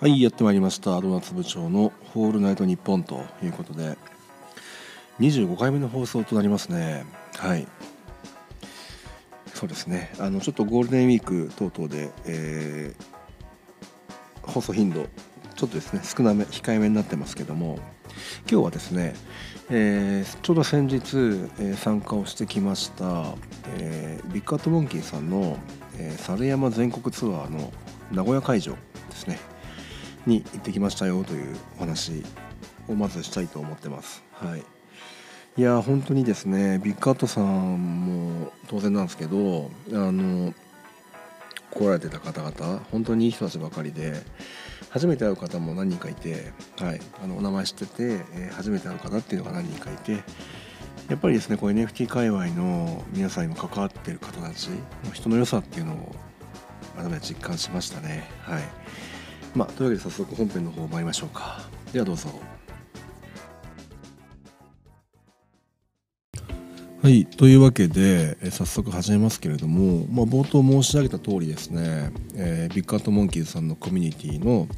はいやってまいりました。ドーナツ部長の「ホールナイトニッポン」ということで25回目の放送となりますね。はい。そうですね。あのちょっとゴールデンウィーク等々で、えー、放送頻度ちょっとですね少なめ控えめになってますけども今日はですね、えー、ちょうど先日、えー、参加をしてきました、え、ビッグアットモンキーさんの、え猿山全国ツアーの名古屋会場ですね。に行ってきましたよというお話をまずしたいと思ってます。はい、いや本当にですねビッグカットさんも当然なんですけどあの来られてた方々本当にいい人たちばかりで初めて会う方も何人かいて、はい、あのお名前知ってて、えー、初めて会う方っていうのが何人かいてやっぱりですねこう NFT 界隈の皆さんにも関わってる方たちの人の良さっていうのを改めて実感しましたね。はいまあ、というわけで早速本編の方参りましょうか。ではどうぞ。はいというわけで、え早速始めますけれども、まあ、冒頭申し上げた通りですね、えー、ビッグアットモンキーズさんのコミュニティの、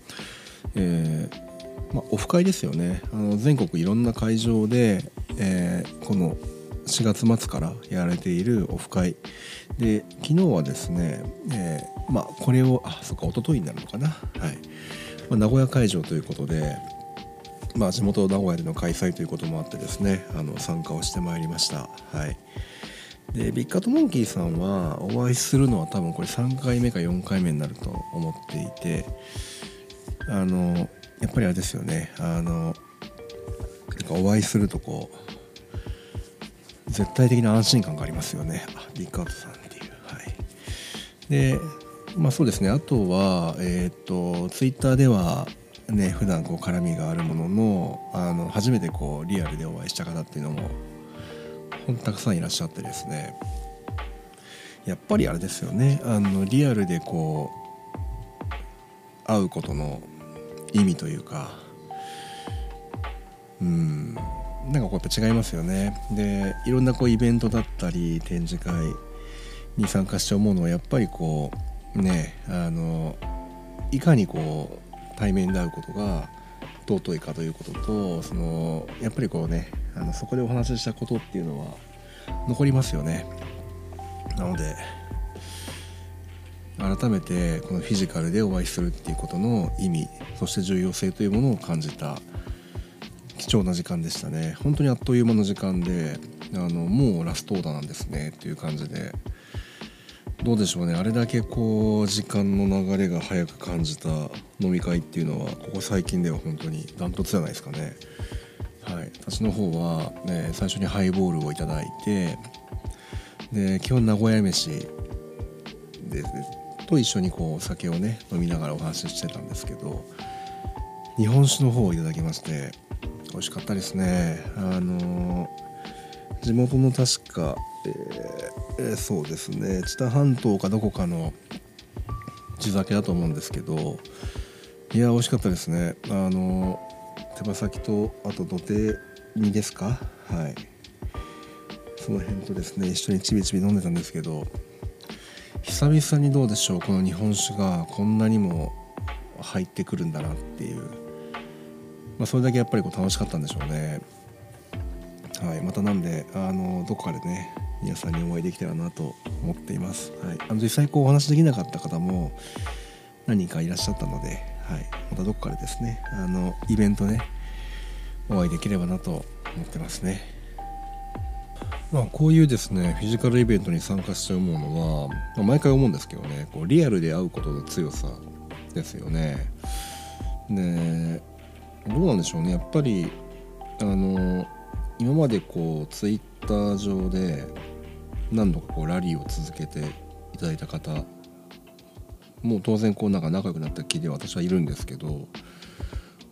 えーまあ、オフ会ですよね。あの全国いろんな会場で、えー、この4月末からやられているオフ会。で昨日はですね、えー、まあこれをあそっか一昨日になるのかな。はい、まあ、名古屋会場ということでまあ地元名古屋での開催ということもあってですねあの参加をしてまいりました。はい。でビッカートモンキーさんはお会いするのは多分これ3回目か4回目になると思っていてあのやっぱりあれですよね。あのなんかお会いするとこう絶対的な安心感がありますよね。あビッグアウトさんっていう。はい。でまあそうですね。あとはえっ、ー、とツイッターではね普段こう絡みがあるもののあの初めてこうリアルでお会いした方っていうのもほんとたくさんいらっしゃってですね。やっぱりあれですよね。あのリアルでこう会うことの意味というかうん。なんかこうやっぱ違いますよね。でいろんなこうイベントだったり展示会に参加して思うのはやっぱりこうねあのいかにこう対面で会うことが尊いかということとそのやっぱりこうねあのそこでお話ししたことっていうのは残りますよね。なので改めてこのフィジカルでお会いするっていうことの意味そして重要性というものを感じた貴重な時間でしたね。本当にあっという間の時間であのもうラストオーダーなんですねっていう感じで。どうでしょうね。あれだけこう時間の流れが早く感じた飲み会っていうのはここ最近では本当にダントツじゃないですかね。はい。私の方は、ね、最初にハイボールをいただいてで基本名古屋飯でと一緒にこうお酒をね飲みながらお話ししてたんですけど日本酒の方をいただきまして美味しかったですね。あの地元の確か、えー、そうですね。知多半島かどこかの地酒だと思うんですけどいや美味しかったですね。あの手羽先とあと土手煮ですか？はい。その辺とですね一緒にちびちび飲んでたんですけど久々にどうでしょうこの日本酒がこんなにも入ってくるんだなっていう。まあ、それだけやっぱりこう楽しかったんでしょうね。はい、またなんであのどこかでね皆さんにお会いできたらなと思っています。はい、あの実際こうお話できなかった方も何人かいらっしゃったので、はい、またどこかでですねあのイベントねお会いできればなと思ってますね。まあ、こういうですねフィジカルイベントに参加して思うのは、まあ、毎回思うんですけどねこうリアルで会うことの強さですよね。でどうなんでしょうね。やっぱりあの今までこうツイッター上で何度かこうラリーを続けていただいた方もう当然こうなんか仲良くなった気で私はいるんですけど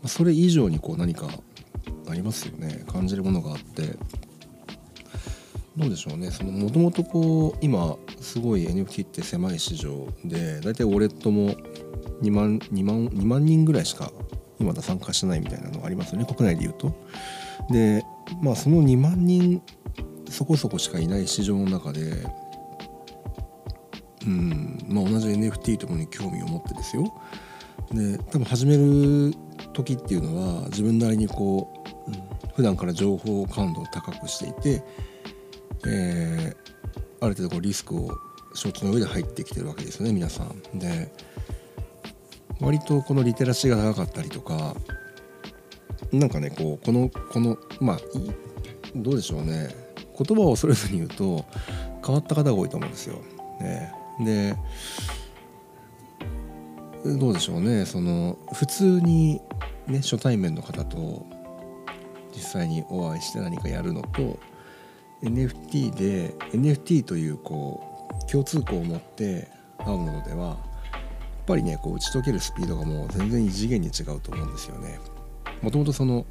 それ以上にこう何かありますよね。感じるものがあって。どうでしょうね。そのもともとこう今すごい NFT って狭い市場で大体ウォレットも2万 ,2 万 ,2 万人ぐらいしかまだ参加してないみたいなのがありますよね国内でいうと。でまあその2万人そこそこしかいない市場の中でうんまあ同じ NFT とかに興味を持ってですよで多分始める時っていうのは自分なりにこう、うん、普段から情報感度を高くしていて、えー、ある程度こうリスクを承知の上で入ってきてるわけですよね皆さん。で割とこのリテラシーが高かったりとかなんかねこうこのこのまあどうでしょうね。言葉を恐れずに言うと変わった方が多いと思うんですよ。ね、でどうでしょうね。その普通にね初対面の方と実際にお会いして何かやるのと NFT で NFT というこう共通項を持って会うものではぱりねこう打ち解けるスピードがもう全然異次元に違うと思うんですよね。もともとその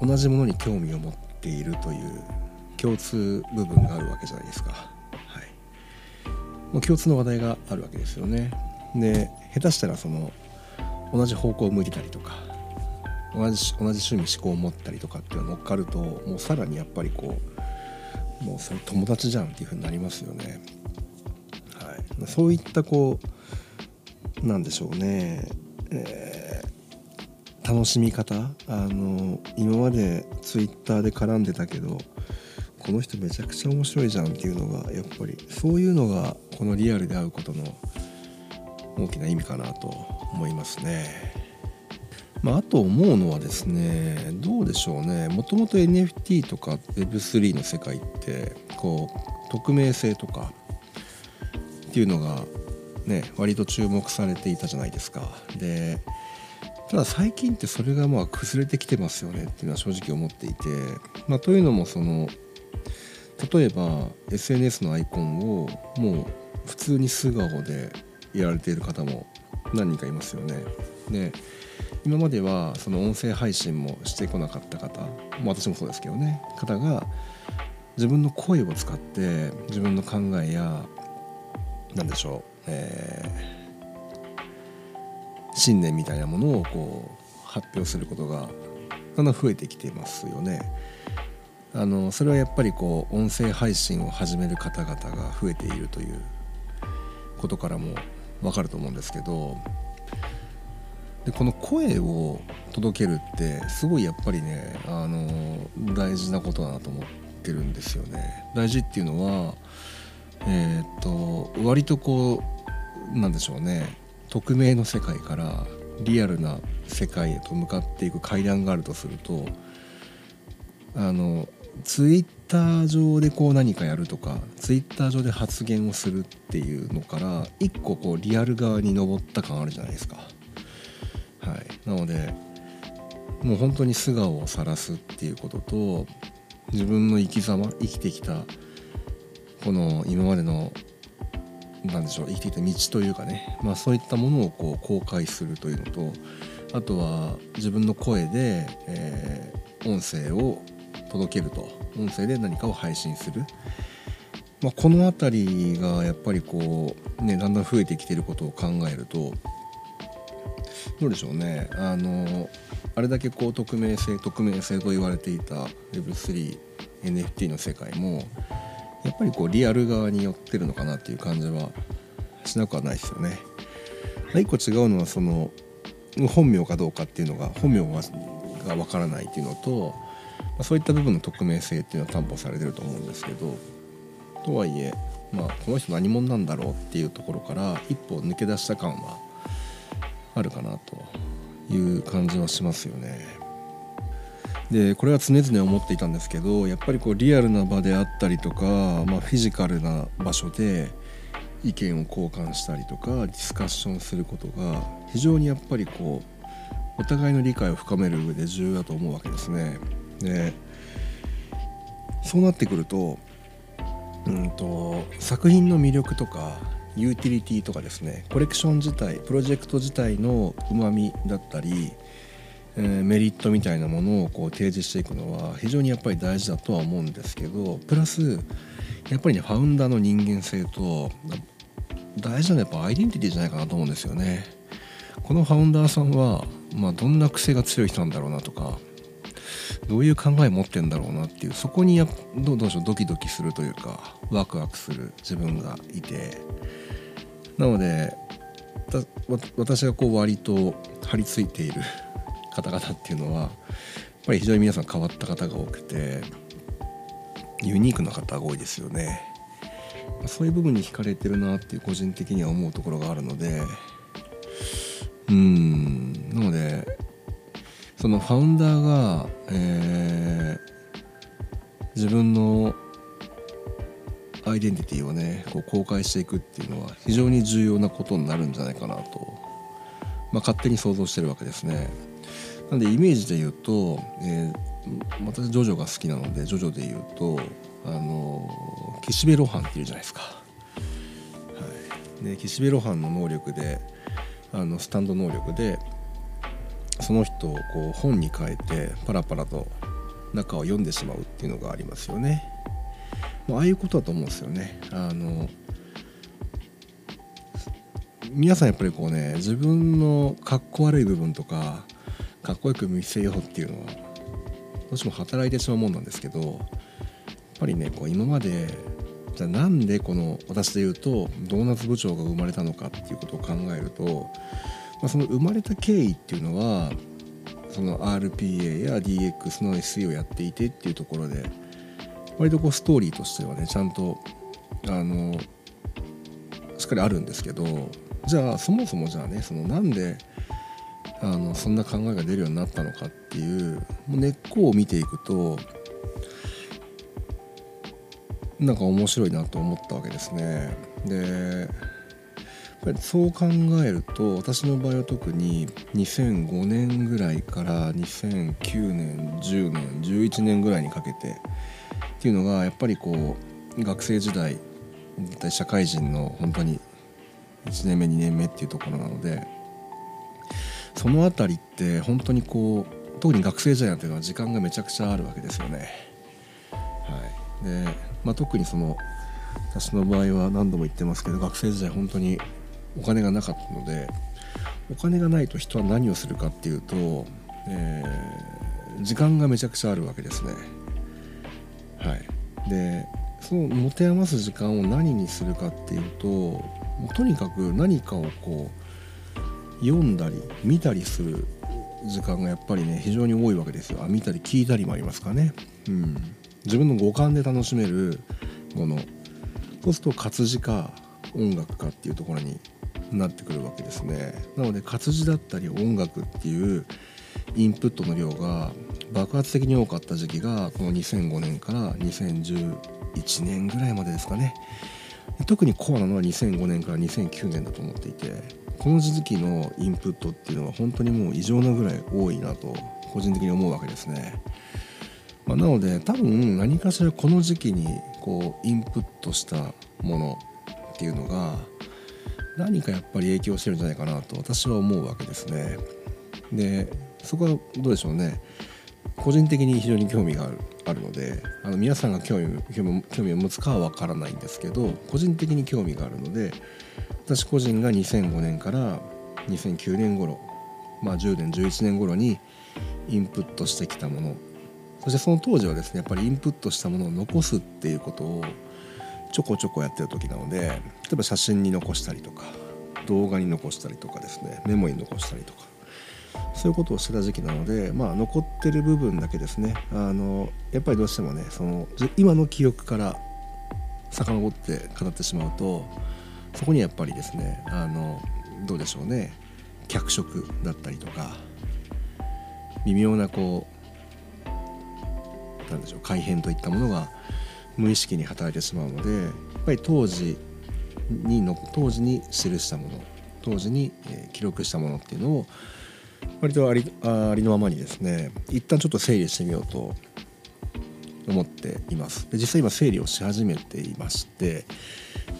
同じものに興味を持っているという共通部分があるわけじゃないですか。はい、もう共通の話題があるわけですよね。で下手したらその同じ方向を向いてたりとか同じ同じ趣味思考を持ったりとかっていうのが乗っかるともうさらにやっぱりこうもうそれ友達じゃんっていうふうになりますよね。はい、そういったこうなんでしょうね、えー、楽しみ方？あの今までツイッターで絡んでたけどこの人めちゃくちゃ面白いじゃんっていうのがやっぱりそういうのがこのリアルで会うことの大きな意味かなと思いますね。まあ、あと思うのはですねどうでしょうね。もともと NFT とか Web3 の世界ってこう匿名性とかっていうのがね割と注目されていたじゃないですか。でただ最近ってそれがまあ崩れてきてますよねっていうのは正直思っていて、まあ、というのもその例えば SNS のアイコンをもう普通に素顔でやられている方も何人かいますよね。で今まではその音声配信もしてこなかった方、まあ、私もそうですけどね方が自分の声を使って自分の考えや何でしょう、えー、信念みたいなものをこう発表することがだんだん増えてきていますよね。あのそれはやっぱりこう音声配信を始める方々が増えているということからも分かると思うんですけどでこの声を届けるってすごいやっぱりねあの大事なことだなと思ってるんですよね。大事っていうのはえー、っと割とこうなんでしょうね匿名の世界からリアルな世界へと向かっていく階段があるとするとあのツイッター上でこう何かやるとかツイッター上で発言をするっていうのから一個こうリアル側に登った感あるじゃないですか。はい、なのでもう本当に素顔を晒すっていうことと自分の生き様生きてきたこの今までの何でしょう生きてきた道というかね、まあ、そういったものをこう公開するというのとあとは自分の声で、えー、音声を届けると。音声で何かを配信する、まあ、この辺りがやっぱりこうねだんだん増えてきてることを考えるとどうでしょうね。あのあれだけこう匿名性匿名性と言われていた Web3NFT の世界もやっぱりこうリアル側に寄ってるのかなっていう感じはしなくはないですよね。一個違うのはその本名かどうかっていうのが本名がわからないっていうのと、そういった部分の匿名性っていうのは担保されてると思うんですけどとはいえ、まあ、この人何者なんだろうっていうところから一歩抜け出した感はあるかなという感じはしますよね。でこれは常々思っていたんですけどやっぱりこうリアルな場であったりとか、まあ、フィジカルな場所で意見を交換したりとかディスカッションすることが非常にやっぱりこうお互いの理解を深める上で重要だと思うわけですね。でそうなってくると,、うんと、作品の魅力とかユーティリティとかですねコレクション自体プロジェクト自体のうまみだったり、えー、メリットみたいなものをこう提示していくのは非常にやっぱり大事だとは思うんですけどプラスやっぱりねファウンダーの人間性と大事なのはやっぱアイデンティティじゃないかなと思うんですよね。このファウンダーさんは、まあ、どんな癖が強い人なんだろうなとかどういう考え持ってんだろうなっていうそこにやどうどうしようドキドキするというかワクワクする自分がいてなので私がこう割と張り付いている方々っていうのはやっぱり非常に皆さん変わった方が多くてユニークな方が多いですよねそういう部分に惹かれてるなっていう個人的には思うところがあるのでうんなのでそのファウンダーが、えー、自分のアイデンティティをねこう公開していくっていうのは非常に重要なことになるんじゃないかなと、まあ、勝手に想像してるわけですね。なんでイメージで言うと、えー、私ジョジョが好きなのでジョジョで言うとあの岸辺露伴っていうじゃないですか。はい、で岸辺露伴の能力であのスタンド能力でその人をこう本に変えてパラパラと中を読んでしまうっていうのがありますよね。ああいうことだと思うんですよね。あの皆さんやっぱりこうね自分のかっこ悪い部分とかかっこよく見せようっていうのはどうしても働いてしまうもんなんですけどやっぱりねこう今までじゃあなんでこの私で言うとドーナツ部長が生まれたのかっていうことを考えると、まあ、その生まれた経緯っていうのはその RPA や DX の SE をやっていてっていうところで割とこうストーリーとしてはねちゃんとあのしっかりあるんですけどじゃあそもそもじゃあねそのなんであのそんな考えが出るようになったのかっていう根っこを見ていくとなんか面白いなと思ったわけですね。でやっぱりそう考えると私の場合は特に2005年ぐらいから2009年10年11年ぐらいにかけてっていうのがやっぱりこう学生時代社会人の本当に1年目2年目っていうところなのでその辺りって本当にこう特に学生時代なんていうのは時間がめちゃくちゃあるわけですよね。はい、で、まあ、特にその私の場合は何度も言ってますけど学生時代本当にお金がなかったのでお金がないと人は何をするかっていうと、えー、時間がめちゃくちゃあるわけですね。はい、でその持て余す時間を何にするかっていうともうとにかく何かをこう読んだり見たりする時間がやっぱりね非常に多いわけですよ。あ見たり聞いたりもありますかね、うん、自分の五感で楽しめるもの。そうすると活字か音楽かっていうところになってくるわけですね。なので活字だったり音楽っていうインプットの量が爆発的に多かった時期がこの2005年から2011年ぐらいまでですかね。特にコアなのは2005年から2009年だと思っていて。この時期のインプットっていうのは本当にもう異常なぐらい多いなと個人的に思うわけですね、まあ、なので多分何かしらこの時期にこうインプットしたものっていうのが何かやっぱり影響してるんじゃないかなと私は思うわけですね。でそこはどうでしょうね。個人的に非常に興味があるあるのであの皆さんが興味興味を持つかは分からないんですけど個人的に興味があるので私個人が2005年から2009年頃まあ10年11年頃にインプットしてきたもの。そしてその当時はですねやっぱりインプットしたものを残すっていうことをちょこちょこやってる時なので例えば写真に残したりとか動画に残したりとかですねメモに残したりとかそういうことをしてた時期なので、まあ、残ってる部分だけですねあのやっぱりどうしてもねその今の記憶から遡って語ってしまうとそこにやっぱりですねあのどうでしょうね。脚色だったりとか微妙なこうなんでしょう改変といったものが無意識に働いてしまうのでやっぱり当時にの当時に記したもの当時に、え、記録したものっていうのを割とありありのままにですね一旦ちょっと整理してみようと思っています。で実際今整理をし始めていまして、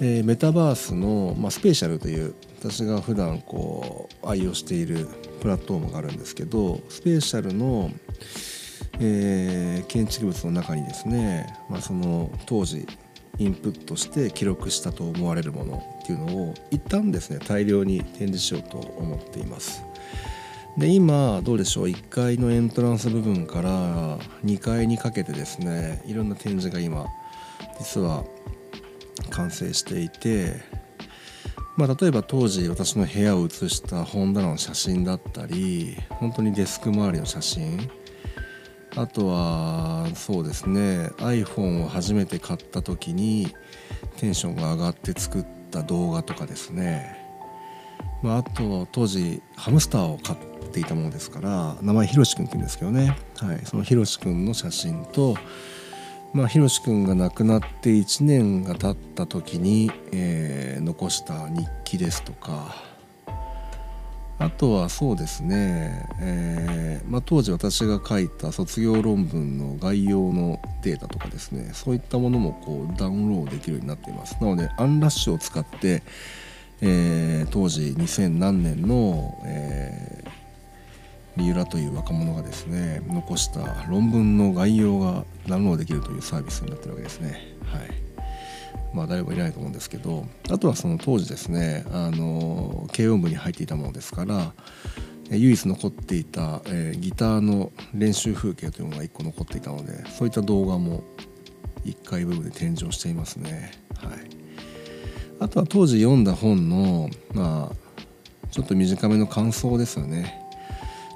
えー、メタバースの、まあ、スペーシャルという私が普段こう愛用しているプラットフォームがあるんですけどスペーシャルの、えー、建築物の中にですね、まあ、その当時インプットして記録したと思われるものっていうのを一旦ですね大量に展示しようと思っています。で今どうでしょう1階のエントランス部分から2階にかけてですねいろんな展示が今実は完成していてまあ、例えば当時私の部屋を写した本棚の写真だったり本当にデスク周りの写真あとはそうですね iPhone を初めて買った時にテンションが上がって作った動画とかですね、まあ、あと当時ハムスターを飼っていたものですから名前ひろしくんって言うんですけどね、はい、そのひろしくんの写真とまあ、ひろしくんが亡くなって1年が経った時に、えー、残した日記ですとかあとはそうですね、えーまあ、当時私が書いた卒業論文の概要のデータとかですねそういったものもこうダウンロードできるようになっています。なのでアンラッシュを使って、えー、当時2000何年の、えー、三浦という若者がですね残した論文の概要がダウンロードできるというサービスになってるわけですね。はいまあ、誰もいないと思うんですけどあとはその当時ですねあの軽音部に入っていたものですから唯一残っていた、えー、ギターの練習風景というものが1個残っていたのでそういった動画も1階部分で展示をしていますね。はい、あとは当時読んだ本のまあちょっと短めの感想ですよね。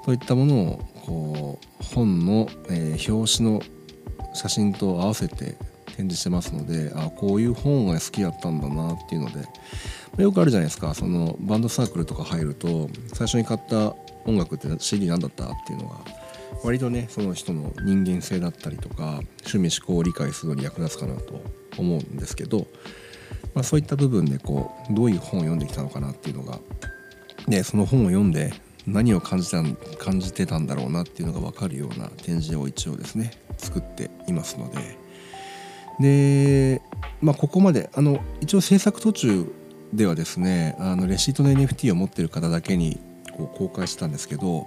といったものをこう本の、えー、表紙の写真と合わせて展示してますのであこういう本が好きだったんだなっていうのでよくあるじゃないですか。そのバンドサークルとか入ると最初に買った音楽って CD 何だったっていうのが割とねその人の人間性だったりとか趣味思考を理解するのに役立つかなと思うんですけど、まあ、そういった部分でこうどういう本を読んできたのかなっていうのがでその本を読んで何を感じた感じてたんだろうなっていうのが分かるような展示を一応ですね作っていますので。で、まあ、ここまであの一応制作途中ではですねあのレシートの NFT を持ってる方だけにこう公開してたんですけど、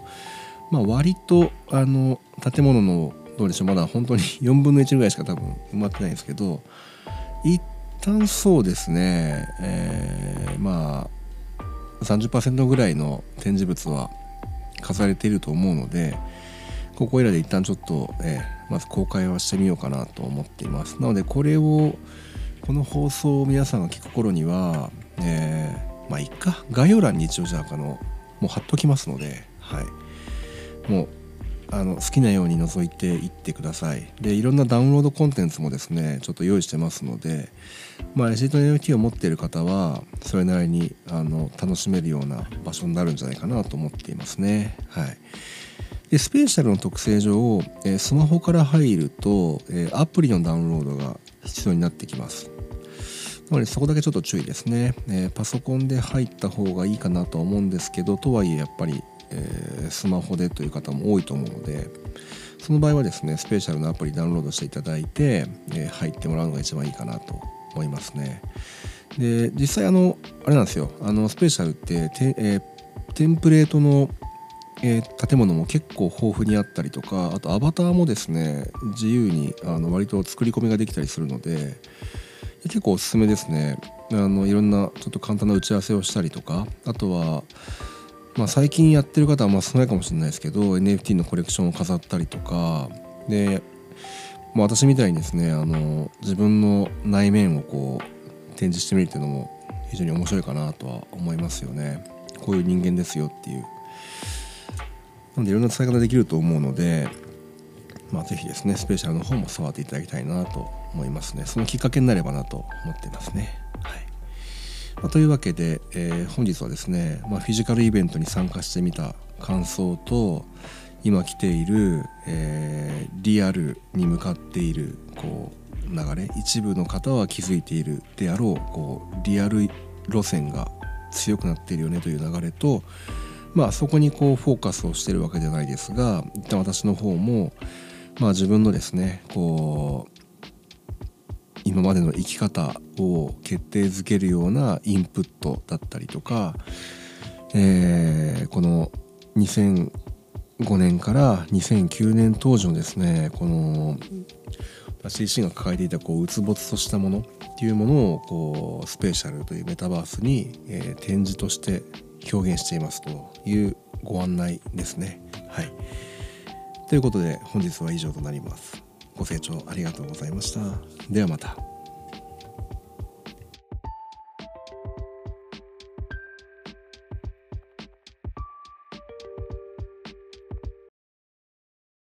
まあ、割とあの建物のどうでしょうまだ本当に 4分の1ぐらいしか多分埋まってないんですけど一旦そうですね、えー、まあ30%ぐらいの展示物は飾れていると思うのでここいらで一旦ちょっと、えー、まず公開はしてみようかなと思っています。なのでこれをこの放送を皆さんが聞く頃には、えー、まあいっか。概要欄に一応じゃああのもう貼っときますのではい。もうあの好きなように覗いていってください。でいろんなダウンロードコンテンツもですねちょっと用意してますのでまあレシート NFT を持っている方はそれなりにあの楽しめるような場所になるんじゃないかなと思っていますね。はい。でスペシャルの特性上、えスマホから入ると、えアプリのダウンロードが必要になってきます。なのでそこだけちょっと注意ですね、えパソコンで入った方がいいかなとは思うんですけどとはいえやっぱりえ、スマホでという方も多いと思うのでその場合はですねスペシャルなアプリダウンロードしていただいて、え、入ってもらうのが一番いいかなと思いますね。で実際あのあれなんですよ。あのスペシャルってテ,、えー、テンプレートの、えー、建物も結構豊富にあったりとかあとアバターもですね自由にあの割と作り込みができたりするので結構おすすめですね。あのいろんなちょっと簡単な打ち合わせをしたりとかあとはまあ、最近やってる方はまあ少ないかもしれないですけど NFT のコレクションを飾ったりとかで、まあ、私みたいにですねあの自分の内面をこう展示してみるっていうのも非常に面白いかなとは思いますよね。こういう人間ですよっていう。なのでいろんな使い方できると思うのでまあ、ぜひですねスペシャルの方も触っていただきたいなと思いますね。そのきっかけになればなと思ってますね。はい。まあ、というわけで、えー、本日はですね、まあ、フィジカルイベントに参加してみた感想と今来ている、えー、リアルに向かっているこう流れ一部の方は気づいているであろうこうリアル路線が強くなっているよねという流れとまあそこにこうフォーカスをしてるわけじゃないですが一旦私の方もまあ自分のですねこう今までの生き方を決定づけるようなインプットだったりとか、えー、この2005年から2009年当時のですねこの私自身が抱えていたこううつぼつとしたものっていうものをこうスペシャルというメタバースに、えー、展示として表現していますというご案内ですね。はい、ということで本日は以上となります。ご清聴ありがとうございました。ではまた。